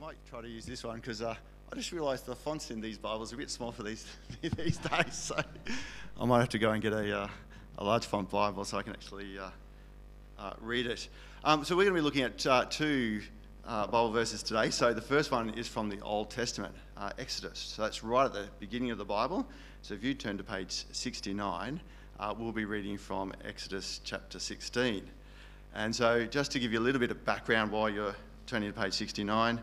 might try to use this one because uh, I just realised the fonts in these Bibles are a bit small for these these days, so I might have to go and get a, uh, a large font Bible so I can actually uh, uh read it. Um, so we're going to be looking at uh, two uh, Bible verses today. So the first one is from the Old Testament, Exodus. So that's right at the beginning of the Bible. So if you turn to page 69, we'll be reading from Exodus chapter 16. And so just to give you a little bit of background while you're turning to page 69.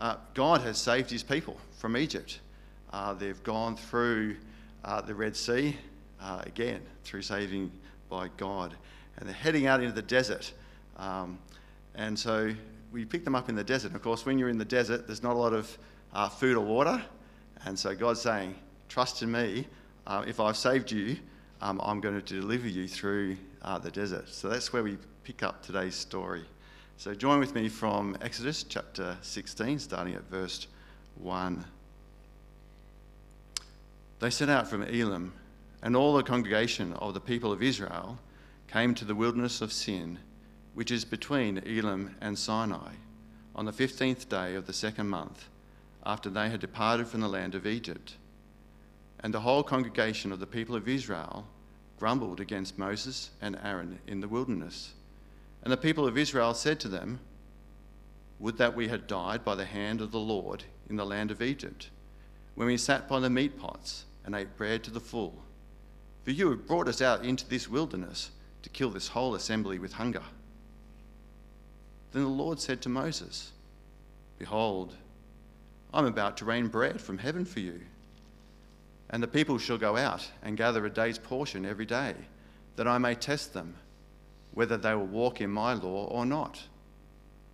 Uh, God has saved his people from Egypt. Uh, they've gone through uh, the Red Sea uh, again through saving by God. And they're heading out into the desert. Um, and so we pick them up in the desert. Of course, when you're in the desert, there's not a lot of uh, food or water. And so God's saying, Trust in me. Uh, if I've saved you, um, I'm going to deliver you through the desert. So that's where we pick up today's story. So join with me from Exodus chapter 16, starting at verse 1. They set out from Elim, and all the congregation of the people of Israel came to the wilderness of Sin, which is between Elim and Sinai, on the fifteenth day of the second month, after they had departed from the land of Egypt. And the whole congregation of the people of Israel grumbled against Moses and Aaron in the wilderness. And the people of Israel said to them, Would that we had died by the hand of the Lord in the land of Egypt, when we sat by the meat pots and ate bread to the full. For you have brought us out into this wilderness to kill this whole assembly with hunger. Then the Lord said to Moses, Behold, I'm about to rain bread from heaven for you. And the people shall go out and gather a day's portion every day, that I may test them whether they will walk in my law or not.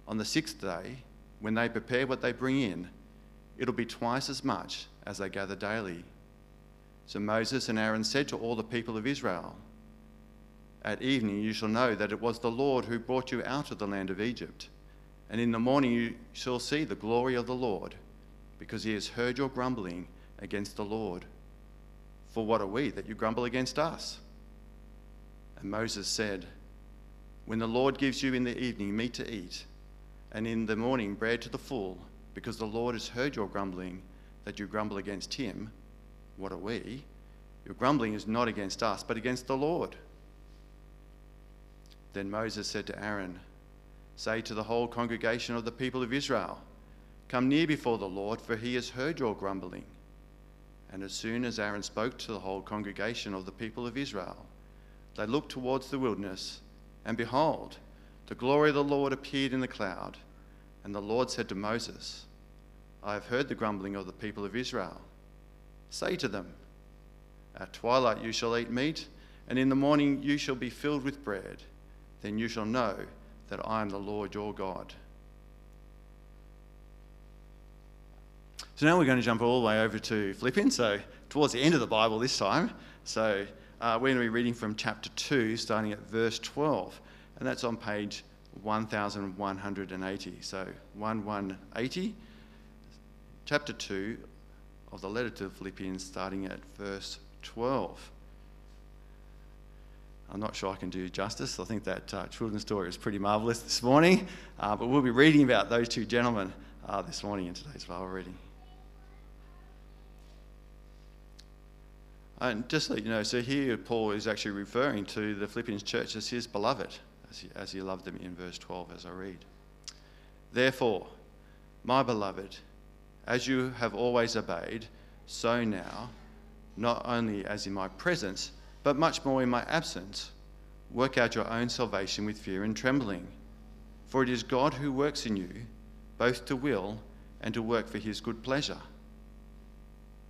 On the sixth day, when they prepare what they bring in, it'll be twice as much as they gather daily. So Moses and Aaron said to all the people of Israel, At evening you shall know that it was the Lord who brought you out of the land of Egypt. And in the morning you shall see the glory of the Lord, because he has heard your grumbling against the Lord. For what are we that you grumble against us? And Moses said, when the Lord gives you in the evening meat to eat, and in the morning bread to the full, because the Lord has heard your grumbling, that you grumble against him, what are we? Your grumbling is not against us, but against the Lord. Then Moses said to Aaron, Say to the whole congregation of the people of Israel, Come near before the Lord, for he has heard your grumbling. And as soon as Aaron spoke to the whole congregation of the people of Israel, they looked towards the wilderness and behold, the glory of the Lord appeared in the cloud. And the Lord said to Moses, I have heard the grumbling of the people of Israel. Say to them, At twilight you shall eat meat, and in the morning you shall be filled with bread. Then you shall know that I am the Lord your God. So now we're going to jump all the way over to Philippians, so towards the end of the Bible this time. So uh, we're going to be reading from chapter 2, starting at verse 12, and that's on page 1180. So 1180, chapter 2 of the letter to the Philippians, starting at verse 12. I'm not sure I can do justice. I think that uh, children's story is pretty marvellous this morning, uh, but we'll be reading about those two gentlemen uh, this morning in today's Bible reading. And just so you know, so here Paul is actually referring to the Philippians church as his beloved, as he, as he loved them in verse 12 as I read. Therefore, my beloved, as you have always obeyed, so now, not only as in my presence, but much more in my absence, work out your own salvation with fear and trembling. For it is God who works in you, both to will and to work for his good pleasure.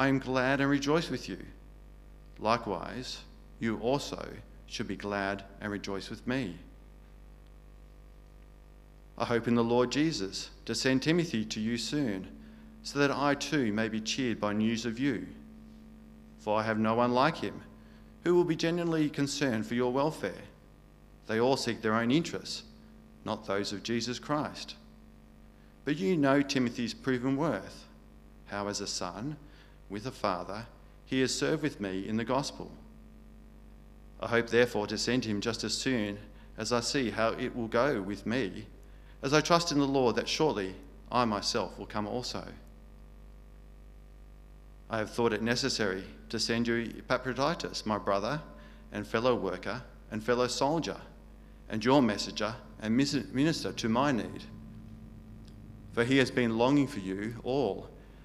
I am glad and rejoice with you. Likewise, you also should be glad and rejoice with me. I hope in the Lord Jesus to send Timothy to you soon, so that I too may be cheered by news of you. For I have no one like him who will be genuinely concerned for your welfare. They all seek their own interests, not those of Jesus Christ. But you know Timothy's proven worth, how as a son, with a father, he has served with me in the gospel. I hope therefore to send him just as soon as I see how it will go with me, as I trust in the Lord that shortly I myself will come also. I have thought it necessary to send you Epaphroditus, my brother and fellow worker and fellow soldier, and your messenger and minister to my need. For he has been longing for you all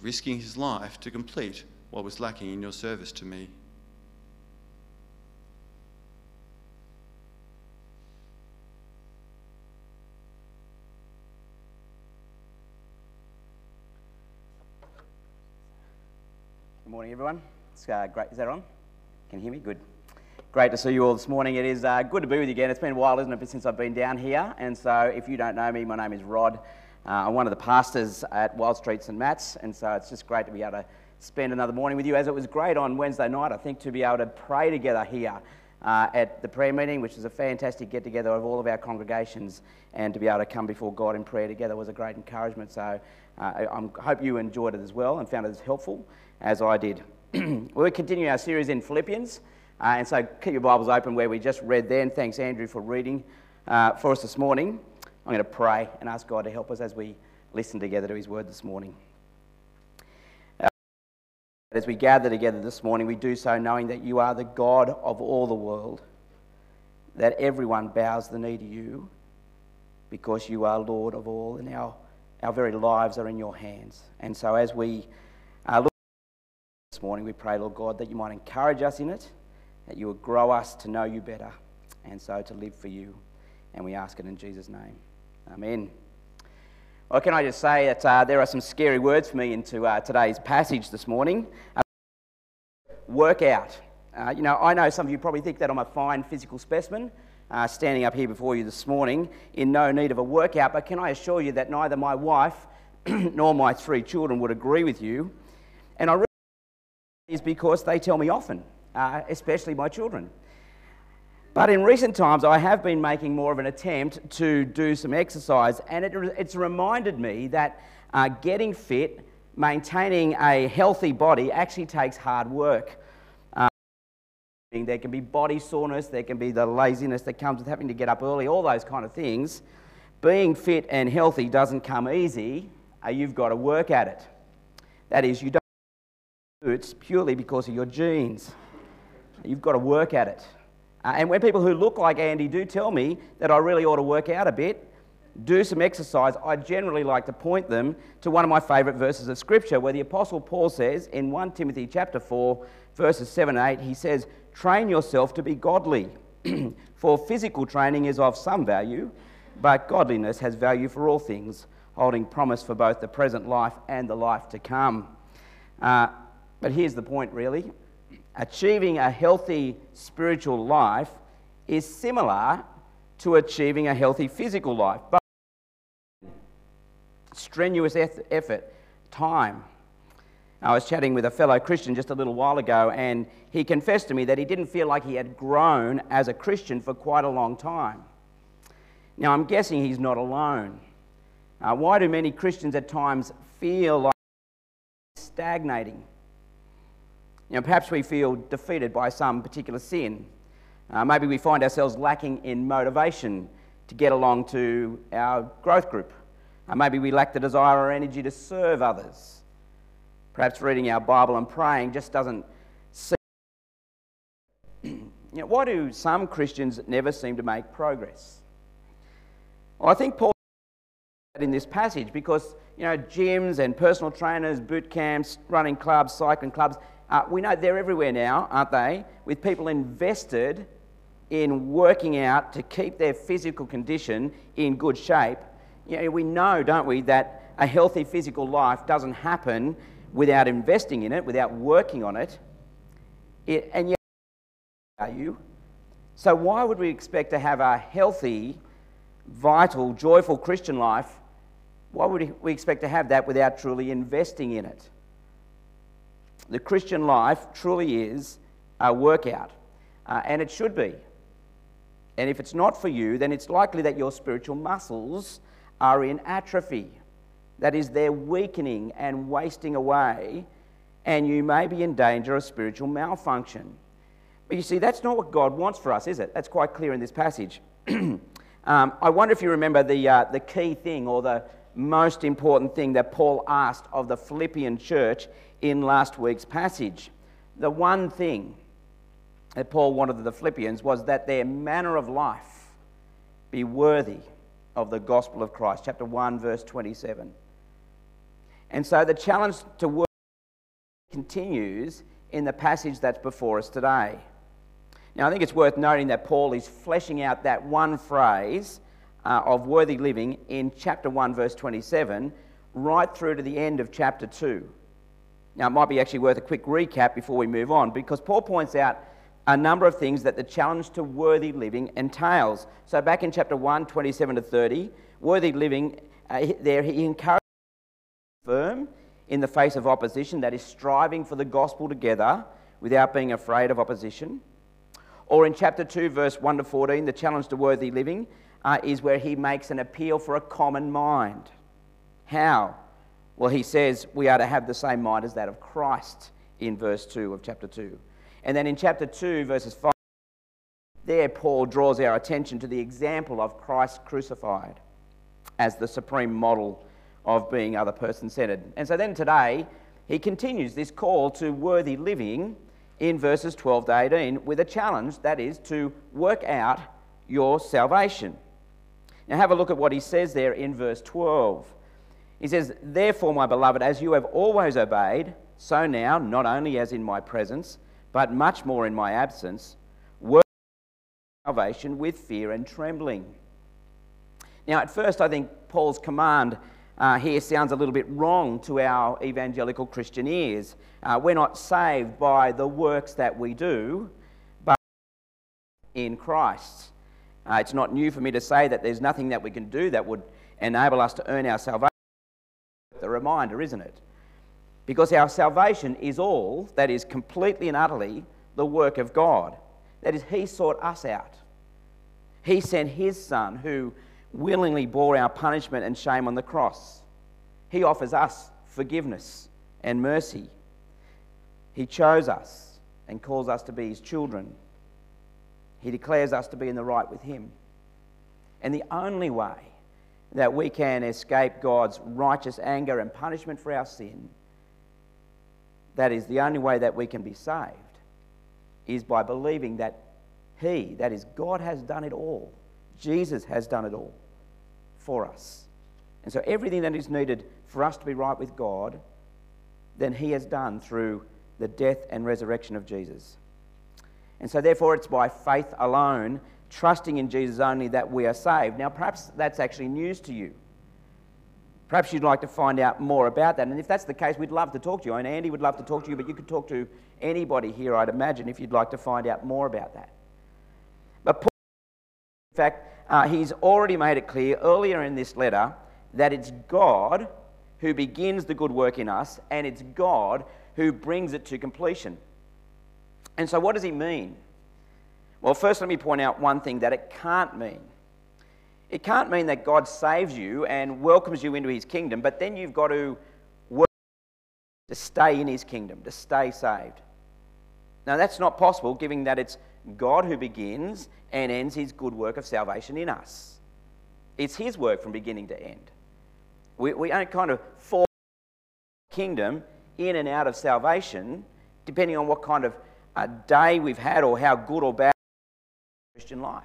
risking his life to complete what was lacking in your service to me. Good morning, everyone. It's uh, great. Is that on? Can you hear me? Good. Great to see you all this morning. It is uh, good to be with you again. It's been a while, isn't it, since I've been down here? And so, if you don't know me, my name is Rod. Uh, I'm one of the pastors at Wild Street St. Matt's, and so it's just great to be able to spend another morning with you. As it was great on Wednesday night, I think, to be able to pray together here uh, at the prayer meeting, which is a fantastic get together of all of our congregations, and to be able to come before God in prayer together was a great encouragement. So, uh, I hope you enjoyed it as well and found it as helpful as I did. we'll continue our series in Philippians. Uh, and so keep your Bibles open where we just read then. Thanks, Andrew, for reading uh, for us this morning. I'm going to pray and ask God to help us as we listen together to his word this morning. Uh, as we gather together this morning, we do so knowing that you are the God of all the world, that everyone bows the knee to you because you are Lord of all, and our, our very lives are in your hands. And so as we uh, look this morning, we pray, Lord God, that you might encourage us in it, that you would grow us to know you better, and so to live for you. And we ask it in Jesus' name. Amen. Well, can I just say that uh, there are some scary words for me into uh, today's passage this morning. Uh, workout. Uh, you know, I know some of you probably think that I'm a fine physical specimen, uh, standing up here before you this morning in no need of a workout, but can I assure you that neither my wife nor my three children would agree with you. And I really is because they tell me often, uh, especially my children. But in recent times, I have been making more of an attempt to do some exercise, and it, it's reminded me that uh, getting fit, maintaining a healthy body, actually takes hard work. Uh, there can be body soreness, there can be the laziness that comes with having to get up early, all those kind of things. Being fit and healthy doesn't come easy, uh, you've got to work at it. That is, you don't it's purely because of your genes. You've got to work at it. Uh, and when people who look like Andy do tell me that I really ought to work out a bit, do some exercise, I generally like to point them to one of my favourite verses of Scripture where the Apostle Paul says in 1 Timothy chapter 4, verses 7 and 8, he says, Train yourself to be godly, for physical training is of some value, but godliness has value for all things, holding promise for both the present life and the life to come. Uh, but here's the point, really achieving a healthy spiritual life is similar to achieving a healthy physical life. But strenuous effort, time. I was chatting with a fellow Christian just a little while ago, and he confessed to me that he didn't feel like he had grown as a Christian for quite a long time. Now, I'm guessing he's not alone. Uh, why do many Christians at times feel like stagnating? You know, perhaps we feel defeated by some particular sin. Uh, maybe we find ourselves lacking in motivation to get along to our growth group. Uh, maybe we lack the desire or energy to serve others. Perhaps reading our Bible and praying just doesn't seem. you know, why do some Christians never seem to make progress? Well, I think Paul in this passage because you know, gyms and personal trainers, boot camps, running clubs, cycling clubs. Uh, we know they're everywhere now, aren't they? With people invested in working out to keep their physical condition in good shape. You know, we know, don't we, that a healthy physical life doesn't happen without investing in it, without working on it. it and yet, are you? So, why would we expect to have a healthy, vital, joyful Christian life? Why would we expect to have that without truly investing in it? The Christian life truly is a workout, uh, and it should be. And if it's not for you, then it's likely that your spiritual muscles are in atrophy. That is, they're weakening and wasting away, and you may be in danger of spiritual malfunction. But you see, that's not what God wants for us, is it? That's quite clear in this passage. um, I wonder if you remember the, uh, the key thing or the most important thing that Paul asked of the Philippian church in last week's passage. The one thing that Paul wanted of the Philippians was that their manner of life be worthy of the gospel of Christ. Chapter 1, verse 27. And so the challenge to work continues in the passage that's before us today. Now, I think it's worth noting that Paul is fleshing out that one phrase uh, of worthy living in chapter 1, verse 27, right through to the end of chapter 2. Now, it might be actually worth a quick recap before we move on, because Paul points out a number of things that the challenge to worthy living entails. So, back in chapter 1, 27 to 30, worthy living, uh, there he encourages firm in the face of opposition, that is, striving for the gospel together without being afraid of opposition. Or in chapter 2, verse 1 to 14, the challenge to worthy living uh, is where he makes an appeal for a common mind. How? Well, he says we are to have the same mind as that of Christ in verse 2 of chapter 2. And then in chapter 2, verses 5, there Paul draws our attention to the example of Christ crucified as the supreme model of being other person centered. And so then today, he continues this call to worthy living in verses 12 to 18 with a challenge that is to work out your salvation. Now, have a look at what he says there in verse 12. He says, Therefore, my beloved, as you have always obeyed, so now, not only as in my presence, but much more in my absence, work salvation with fear and trembling. Now, at first, I think Paul's command uh, here sounds a little bit wrong to our evangelical Christian ears. Uh, we're not saved by the works that we do, but in Christ. Uh, it's not new for me to say that there's nothing that we can do that would enable us to earn our salvation. The reminder, isn't it? Because our salvation is all, that is completely and utterly, the work of God. That is, He sought us out. He sent His Son, who willingly bore our punishment and shame on the cross. He offers us forgiveness and mercy. He chose us and calls us to be His children. He declares us to be in the right with Him. And the only way that we can escape God's righteous anger and punishment for our sin that is the only way that we can be saved, is by believing that He, that is, God has done it all. Jesus has done it all for us. And so everything that is needed for us to be right with God, then He has done through the death and resurrection of Jesus. And so, therefore, it's by faith alone, trusting in Jesus only, that we are saved. Now, perhaps that's actually news to you. Perhaps you'd like to find out more about that. And if that's the case, we'd love to talk to you. And Andy would love to talk to you, but you could talk to anybody here, I'd imagine, if you'd like to find out more about that. But Paul, in fact, uh, he's already made it clear earlier in this letter that it's God who begins the good work in us, and it's God who brings it to completion. And so, what does he mean? Well, first, let me point out one thing that it can't mean. It can't mean that God saves you and welcomes you into his kingdom, but then you've got to work to stay in his kingdom, to stay saved. Now, that's not possible, given that it's God who begins and ends his good work of salvation in us. It's his work from beginning to end. We, we don't kind of fall kingdom in and out of salvation, depending on what kind of a day we've had or how good or bad Christian life.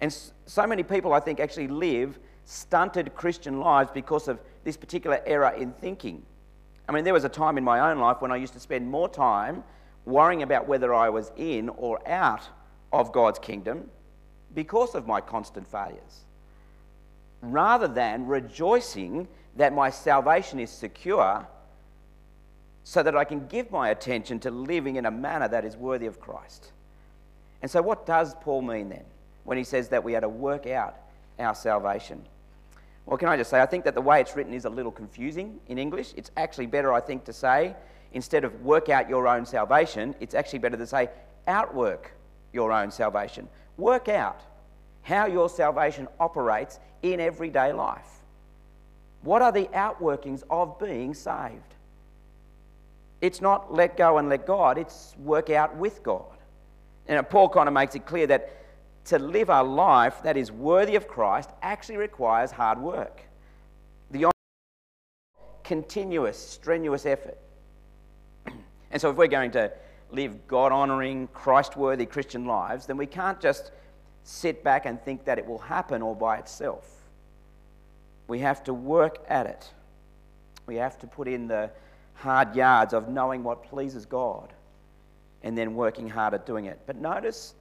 And so many people, I think, actually live stunted Christian lives because of this particular error in thinking. I mean, there was a time in my own life when I used to spend more time worrying about whether I was in or out of God's kingdom because of my constant failures, rather than rejoicing that my salvation is secure so that I can give my attention to living in a manner that is worthy of Christ. And so, what does Paul mean then when he says that we are to work out our salvation? Well, can I just say, I think that the way it's written is a little confusing in English. It's actually better, I think, to say, instead of work out your own salvation, it's actually better to say, outwork your own salvation. Work out how your salvation operates in everyday life. What are the outworkings of being saved? It's not let go and let God, it's work out with God. And Paul kind of makes it clear that to live a life that is worthy of Christ actually requires hard work. The continuous, strenuous effort. And so, if we're going to live God honoring, Christ worthy Christian lives, then we can't just sit back and think that it will happen all by itself. We have to work at it. We have to put in the hard yards of knowing what pleases God and then working hard at doing it. But notice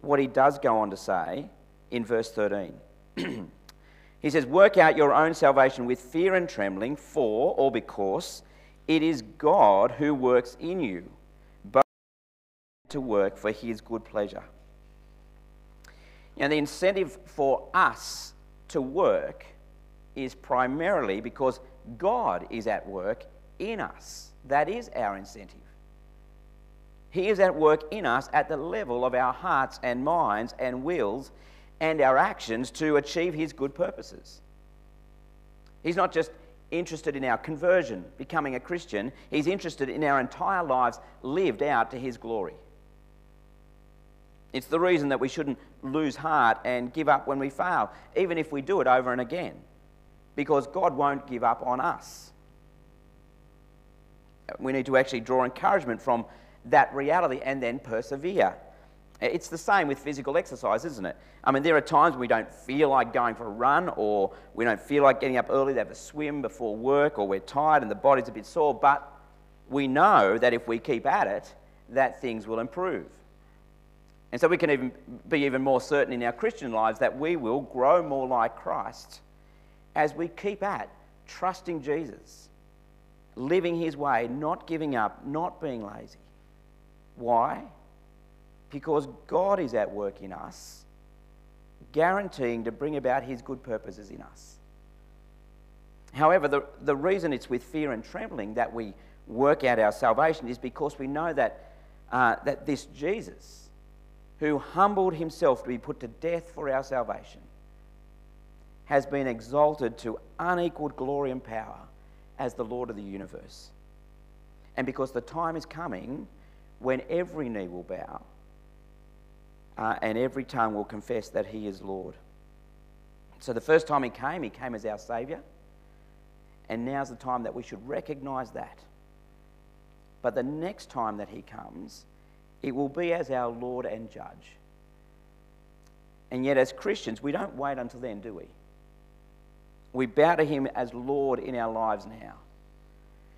what he does go on to say in verse 13. he says, Work out your own salvation with fear and trembling, for or because it is God who works in you, both to work for his good pleasure. Now, the incentive for us to work is primarily because God is at work in us. That is our incentive. He is at work in us at the level of our hearts and minds and wills and our actions to achieve His good purposes. He's not just interested in our conversion, becoming a Christian, He's interested in our entire lives lived out to His glory. It's the reason that we shouldn't lose heart and give up when we fail, even if we do it over and again, because God won't give up on us. We need to actually draw encouragement from that reality and then persevere. It's the same with physical exercise, isn't it? I mean, there are times we don't feel like going for a run, or we don't feel like getting up early to have a swim before work, or we're tired and the body's a bit sore, but we know that if we keep at it, that things will improve. And so we can even be even more certain in our Christian lives that we will grow more like Christ as we keep at trusting Jesus, living his way, not giving up, not being lazy. Why? Because God is at work in us, guaranteeing to bring about his good purposes in us. However, the, the reason it's with fear and trembling that we work out our salvation is because we know that, uh, that this Jesus, who humbled himself to be put to death for our salvation, has been exalted to unequaled glory and power as the Lord of the universe. And because the time is coming when every knee will bow uh, and every tongue will confess that he is Lord. So the first time he came, he came as our Saviour. And now's the time that we should recognize that. But the next time that he comes, it will be as our Lord and Judge. And yet, as Christians, we don't wait until then, do we? We bow to him as Lord in our lives now.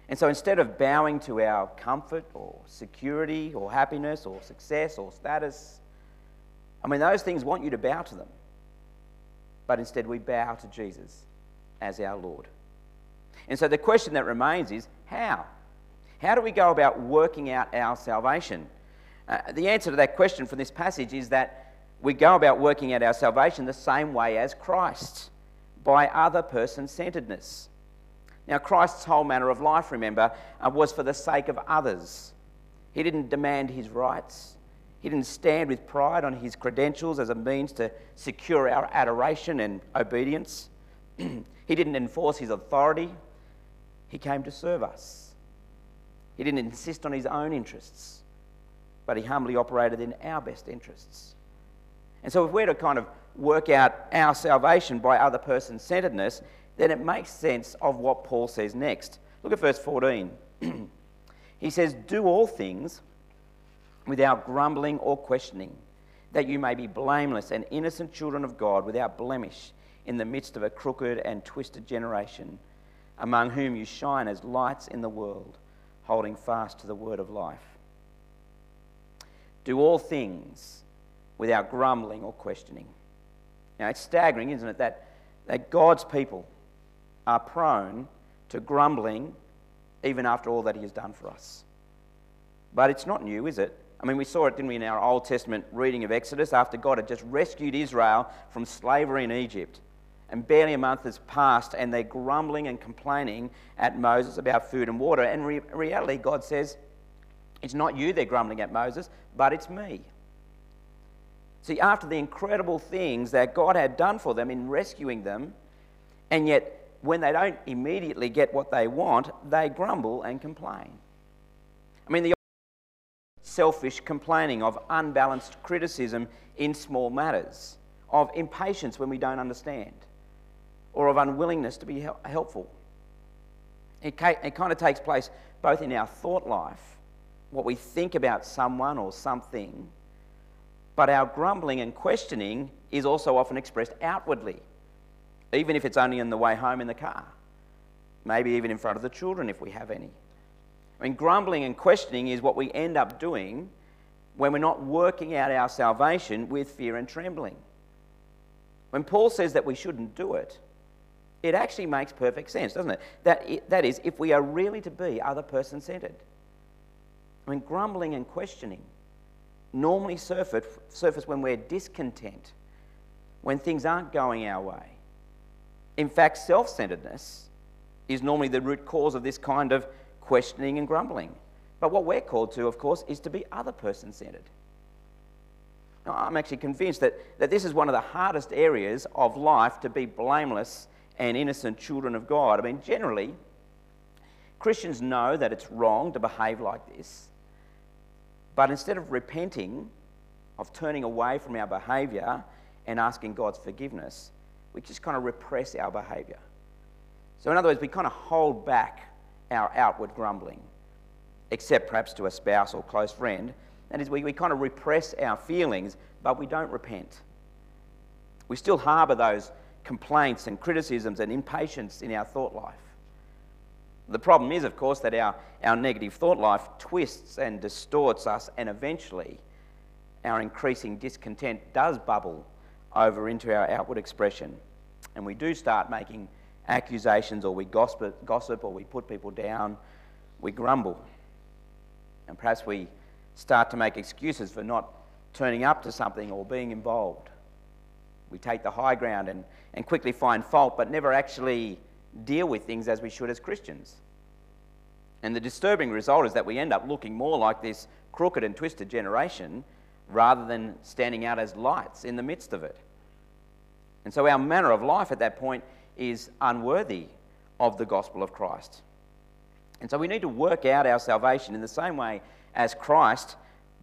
And so instead of bowing to our comfort or security or happiness or success or status, I mean, those things want you to bow to them. But instead, we bow to Jesus as our Lord. And so the question that remains is how? How do we go about working out our salvation? Uh, the answer to that question from this passage is that we go about working out our salvation the same way as Christ, by other person centeredness. Now, Christ's whole manner of life, remember, uh, was for the sake of others. He didn't demand his rights. He didn't stand with pride on his credentials as a means to secure our adoration and obedience. he didn't enforce his authority. He came to serve us. He didn't insist on his own interests, but he humbly operated in our best interests. And so, if we're to kind of work out our salvation by other person centeredness, then it makes sense of what Paul says next. Look at verse 14. he says, Do all things without grumbling or questioning, that you may be blameless and innocent children of God without blemish in the midst of a crooked and twisted generation, among whom you shine as lights in the world, holding fast to the word of life. Do all things without grumbling or questioning. Now, it's staggering, isn't it, that, that God's people are prone to grumbling even after all that He has done for us. But it's not new, is it? I mean, we saw it, didn't we, in our Old Testament reading of Exodus after God had just rescued Israel from slavery in Egypt. And barely a month has passed, and they're grumbling and complaining at Moses about food and water. And in reality, God says, It's not you they're grumbling at, Moses, but it's me. See, after the incredible things that God had done for them in rescuing them, and yet when they don't immediately get what they want, they grumble and complain. I mean, the selfish complaining, of unbalanced criticism in small matters, of impatience when we don't understand, or of unwillingness to be helpful. It, it kind of takes place both in our thought life, what we think about someone or something, but our grumbling and questioning is also often expressed outwardly, even if it's only in the way home in the car, maybe even in front of the children if we have any. I mean, grumbling and questioning is what we end up doing when we're not working out our salvation with fear and trembling. When Paul says that we shouldn't do it, it actually makes perfect sense, doesn't it? That, that is, if we are really to be other person centered. I mean, grumbling and questioning normally surface, surface when we're discontent, when things aren't going our way. In fact, self centeredness is normally the root cause of this kind of questioning and grumbling. But what we're called to, of course, is to be other person centered. Now, I'm actually convinced that, that this is one of the hardest areas of life to be blameless and innocent children of God. I mean, generally, Christians know that it's wrong to behave like this. But instead of repenting, of turning away from our behaviour and asking God's forgiveness, we just kind of repress our behaviour. So, in other words, we kind of hold back our outward grumbling, except perhaps to a spouse or close friend. That is, we, we kind of repress our feelings, but we don't repent. We still harbour those complaints and criticisms and impatience in our thought life. The problem is, of course, that our, our negative thought life twists and distorts us, and eventually our increasing discontent does bubble over into our outward expression. And we do start making accusations or we gossip, gossip or we put people down, we grumble. And perhaps we start to make excuses for not turning up to something or being involved. We take the high ground and, and quickly find fault, but never actually deal with things as we should as Christians. And the disturbing result is that we end up looking more like this crooked and twisted generation rather than standing out as lights in the midst of it. And so our manner of life at that point is unworthy of the gospel of Christ. And so we need to work out our salvation in the same way as Christ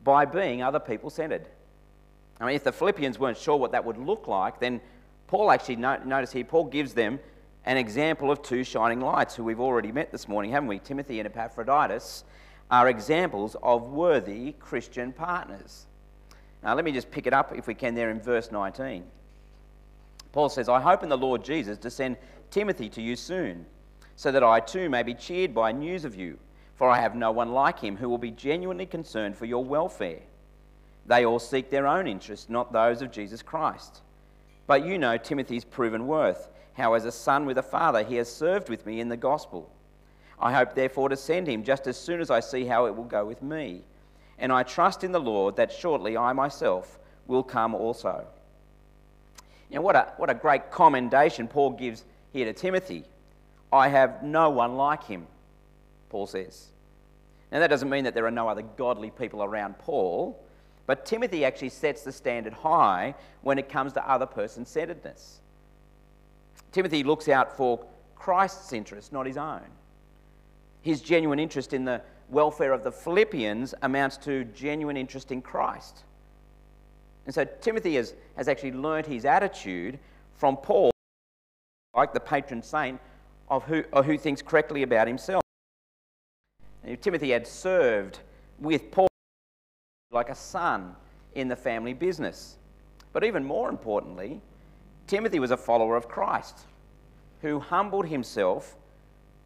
by being other people centered. I mean, if the Philippians weren't sure what that would look like, then Paul actually, notice here, Paul gives them an example of two shining lights who we've already met this morning, haven't we? Timothy and Epaphroditus are examples of worthy Christian partners. Now, let me just pick it up, if we can, there in verse 19. Paul says, I hope in the Lord Jesus to send Timothy to you soon, so that I too may be cheered by news of you, for I have no one like him who will be genuinely concerned for your welfare. They all seek their own interests, not those of Jesus Christ. But you know Timothy's proven worth, how as a son with a father he has served with me in the gospel. I hope therefore to send him just as soon as I see how it will go with me. And I trust in the Lord that shortly I myself will come also. You know, what a, what a great commendation Paul gives here to Timothy. I have no one like him, Paul says. Now, that doesn't mean that there are no other godly people around Paul, but Timothy actually sets the standard high when it comes to other person centeredness. Timothy looks out for Christ's interest, not his own. His genuine interest in the welfare of the Philippians amounts to genuine interest in Christ. And so Timothy has, has actually learned his attitude from Paul, like the patron saint of who, of who thinks correctly about himself. And Timothy had served with Paul like a son in the family business. But even more importantly, Timothy was a follower of Christ who humbled himself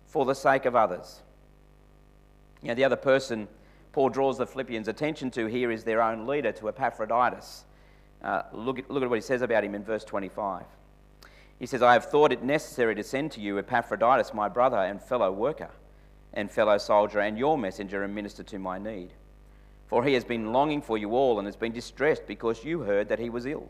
for the sake of others. You know, the other person Paul draws the Philippians' attention to here is their own leader, to Epaphroditus. Uh, look, at, look at what he says about him in verse 25. He says, I have thought it necessary to send to you Epaphroditus, my brother and fellow worker and fellow soldier, and your messenger and minister to my need. For he has been longing for you all and has been distressed because you heard that he was ill.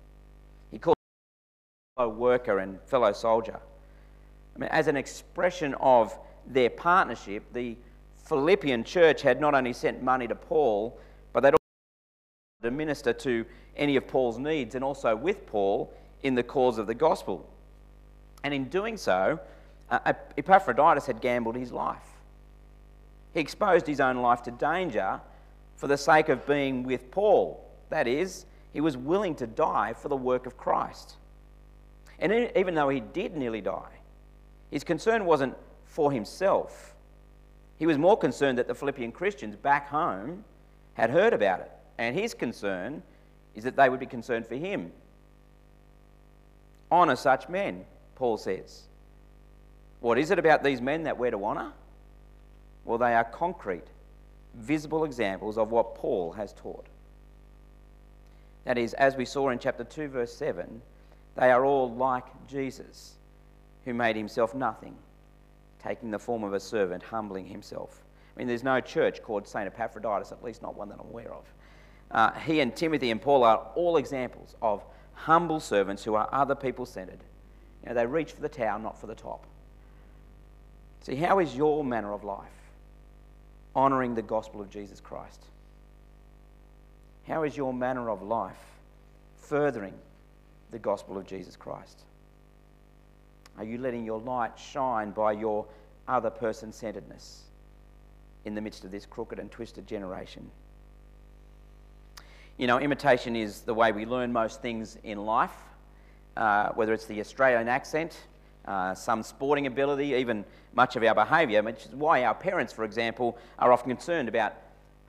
Fellow worker and fellow soldier. I mean, as an expression of their partnership, the Philippian church had not only sent money to Paul, but they'd also to minister to any of Paul's needs and also with Paul in the cause of the gospel. And in doing so, uh, Epaphroditus had gambled his life. He exposed his own life to danger for the sake of being with Paul. That is, he was willing to die for the work of Christ. And even though he did nearly die, his concern wasn't for himself. He was more concerned that the Philippian Christians back home had heard about it. And his concern is that they would be concerned for him. Honour such men, Paul says. What is it about these men that we're to honour? Well, they are concrete, visible examples of what Paul has taught. That is, as we saw in chapter 2, verse 7, they are all like Jesus, who made himself nothing taking the form of a servant, humbling himself. I mean, there's no church called St. Epaphroditus, at least not one that I'm aware of. Uh, he and Timothy and Paul are all examples of humble servants who are other people centered. You know, they reach for the towel, not for the top. See, how is your manner of life honouring the gospel of Jesus Christ? How is your manner of life furthering the gospel of Jesus Christ? Are you letting your light shine by your other person centeredness in the midst of this crooked and twisted generation? You know, imitation is the way we learn most things in life, uh, whether it's the Australian accent, uh, some sporting ability, even much of our behaviour, which is why our parents, for example, are often concerned about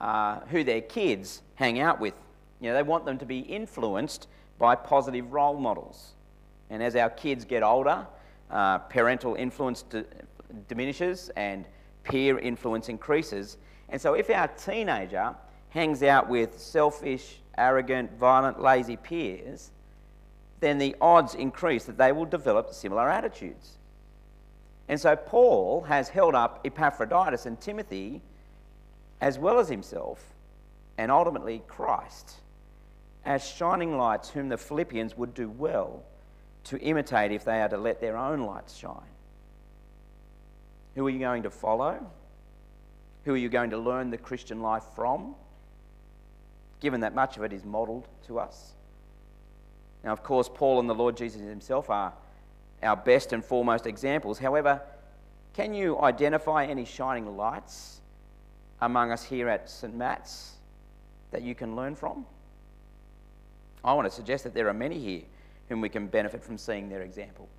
uh, who their kids hang out with. You know, they want them to be influenced by positive role models. And as our kids get older, uh, parental influence diminishes and peer influence increases. And so, if our teenager hangs out with selfish, arrogant, violent, lazy peers, then the odds increase that they will develop similar attitudes. And so, Paul has held up Epaphroditus and Timothy, as well as himself, and ultimately Christ, as shining lights whom the Philippians would do well to imitate if they are to let their own lights shine. Who are you going to follow? Who are you going to learn the Christian life from? Given that much of it is modelled to us. Now, of course, Paul and the Lord Jesus himself are our best and foremost examples. However, can you identify any shining lights among us here at St. Matt's that you can learn from? I want to suggest that there are many here whom we can benefit from seeing their example?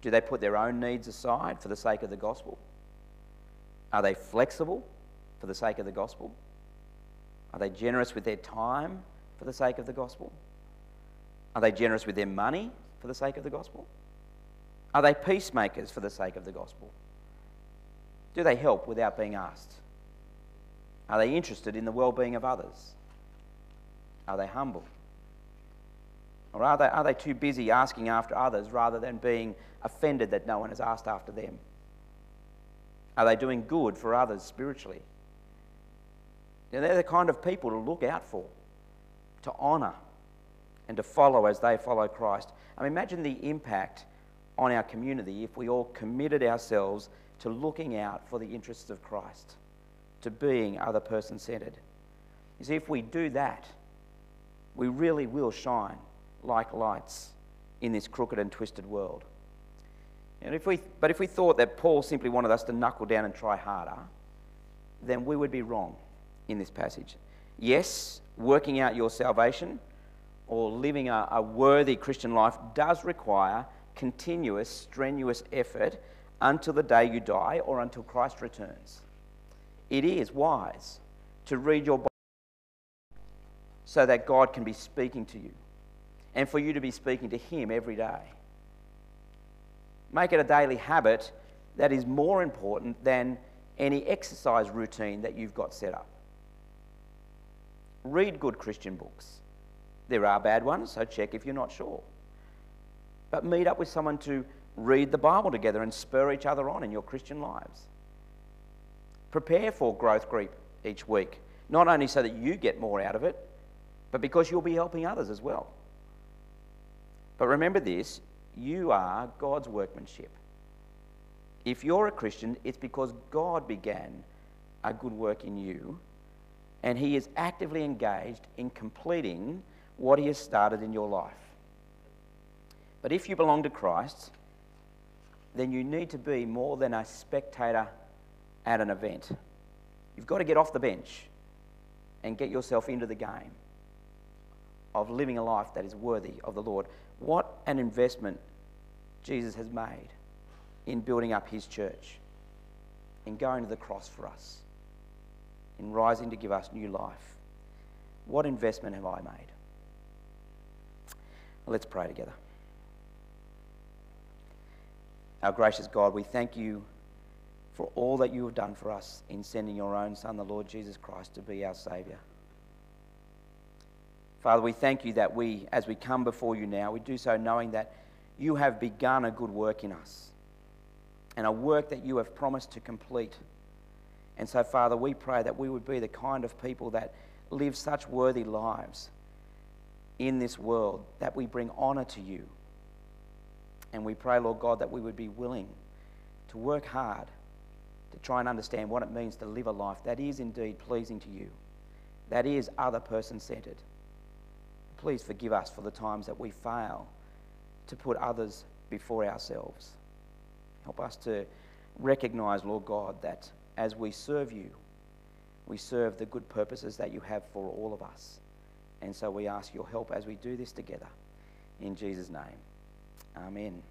Do they put their own needs aside for the sake of the gospel? Are they flexible for the sake of the gospel? Are they generous with their time for the sake of the gospel? Are they generous with their money for the sake of the gospel? Are they peacemakers for the sake of the gospel? Do they help without being asked? Are they interested in the well being of others? Are they humble? Or are they, are they too busy asking after others rather than being offended that no one has asked after them? Are they doing good for others spiritually? They're the kind of people to look out for, to honour, and to follow as they follow Christ. I mean, imagine the impact on our community if we all committed ourselves to looking out for the interests of Christ, to being other person centered. You see, if we do that, we really will shine like lights in this crooked and twisted world. And if we, but if we thought that Paul simply wanted us to knuckle down and try harder, then we would be wrong in this passage. Yes, working out your salvation or living a, a worthy Christian life does require continuous, strenuous effort until the day you die or until Christ returns. It is wise to read your Bible so that God can be speaking to you and for you to be speaking to Him every day. Make it a daily habit that is more important than any exercise routine that you've got set up. Read good Christian books. There are bad ones, so check if you're not sure. But meet up with someone to read the Bible together and spur each other on in your Christian lives. Prepare for growth group each week, not only so that you get more out of it, but because you'll be helping others as well. But remember this you are God's workmanship. If you're a Christian, it's because God began a good work in you, and He is actively engaged in completing what He has started in your life. But if you belong to Christ, then you need to be more than a spectator at an event. You've got to get off the bench and get yourself into the game of living a life that is worthy of the Lord. What an investment Jesus has made in building up his church, in going to the cross for us, in rising to give us new life. What investment have I made? Let's pray together. Our gracious God, we thank you for all that you have done for us in sending your own Son, the Lord Jesus Christ, to be our Saviour. Father, we thank you that we, as we come before you now, we do so knowing that you have begun a good work in us and a work that you have promised to complete. And so, Father, we pray that we would be the kind of people that live such worthy lives in this world that we bring honour to you. And we pray, Lord God, that we would be willing to work hard to try and understand what it means to live a life that is indeed pleasing to you, that is other person centered. Please forgive us for the times that we fail to put others before ourselves. Help us to recognize, Lord God, that as we serve you, we serve the good purposes that you have for all of us. And so we ask your help as we do this together. In Jesus' name, amen.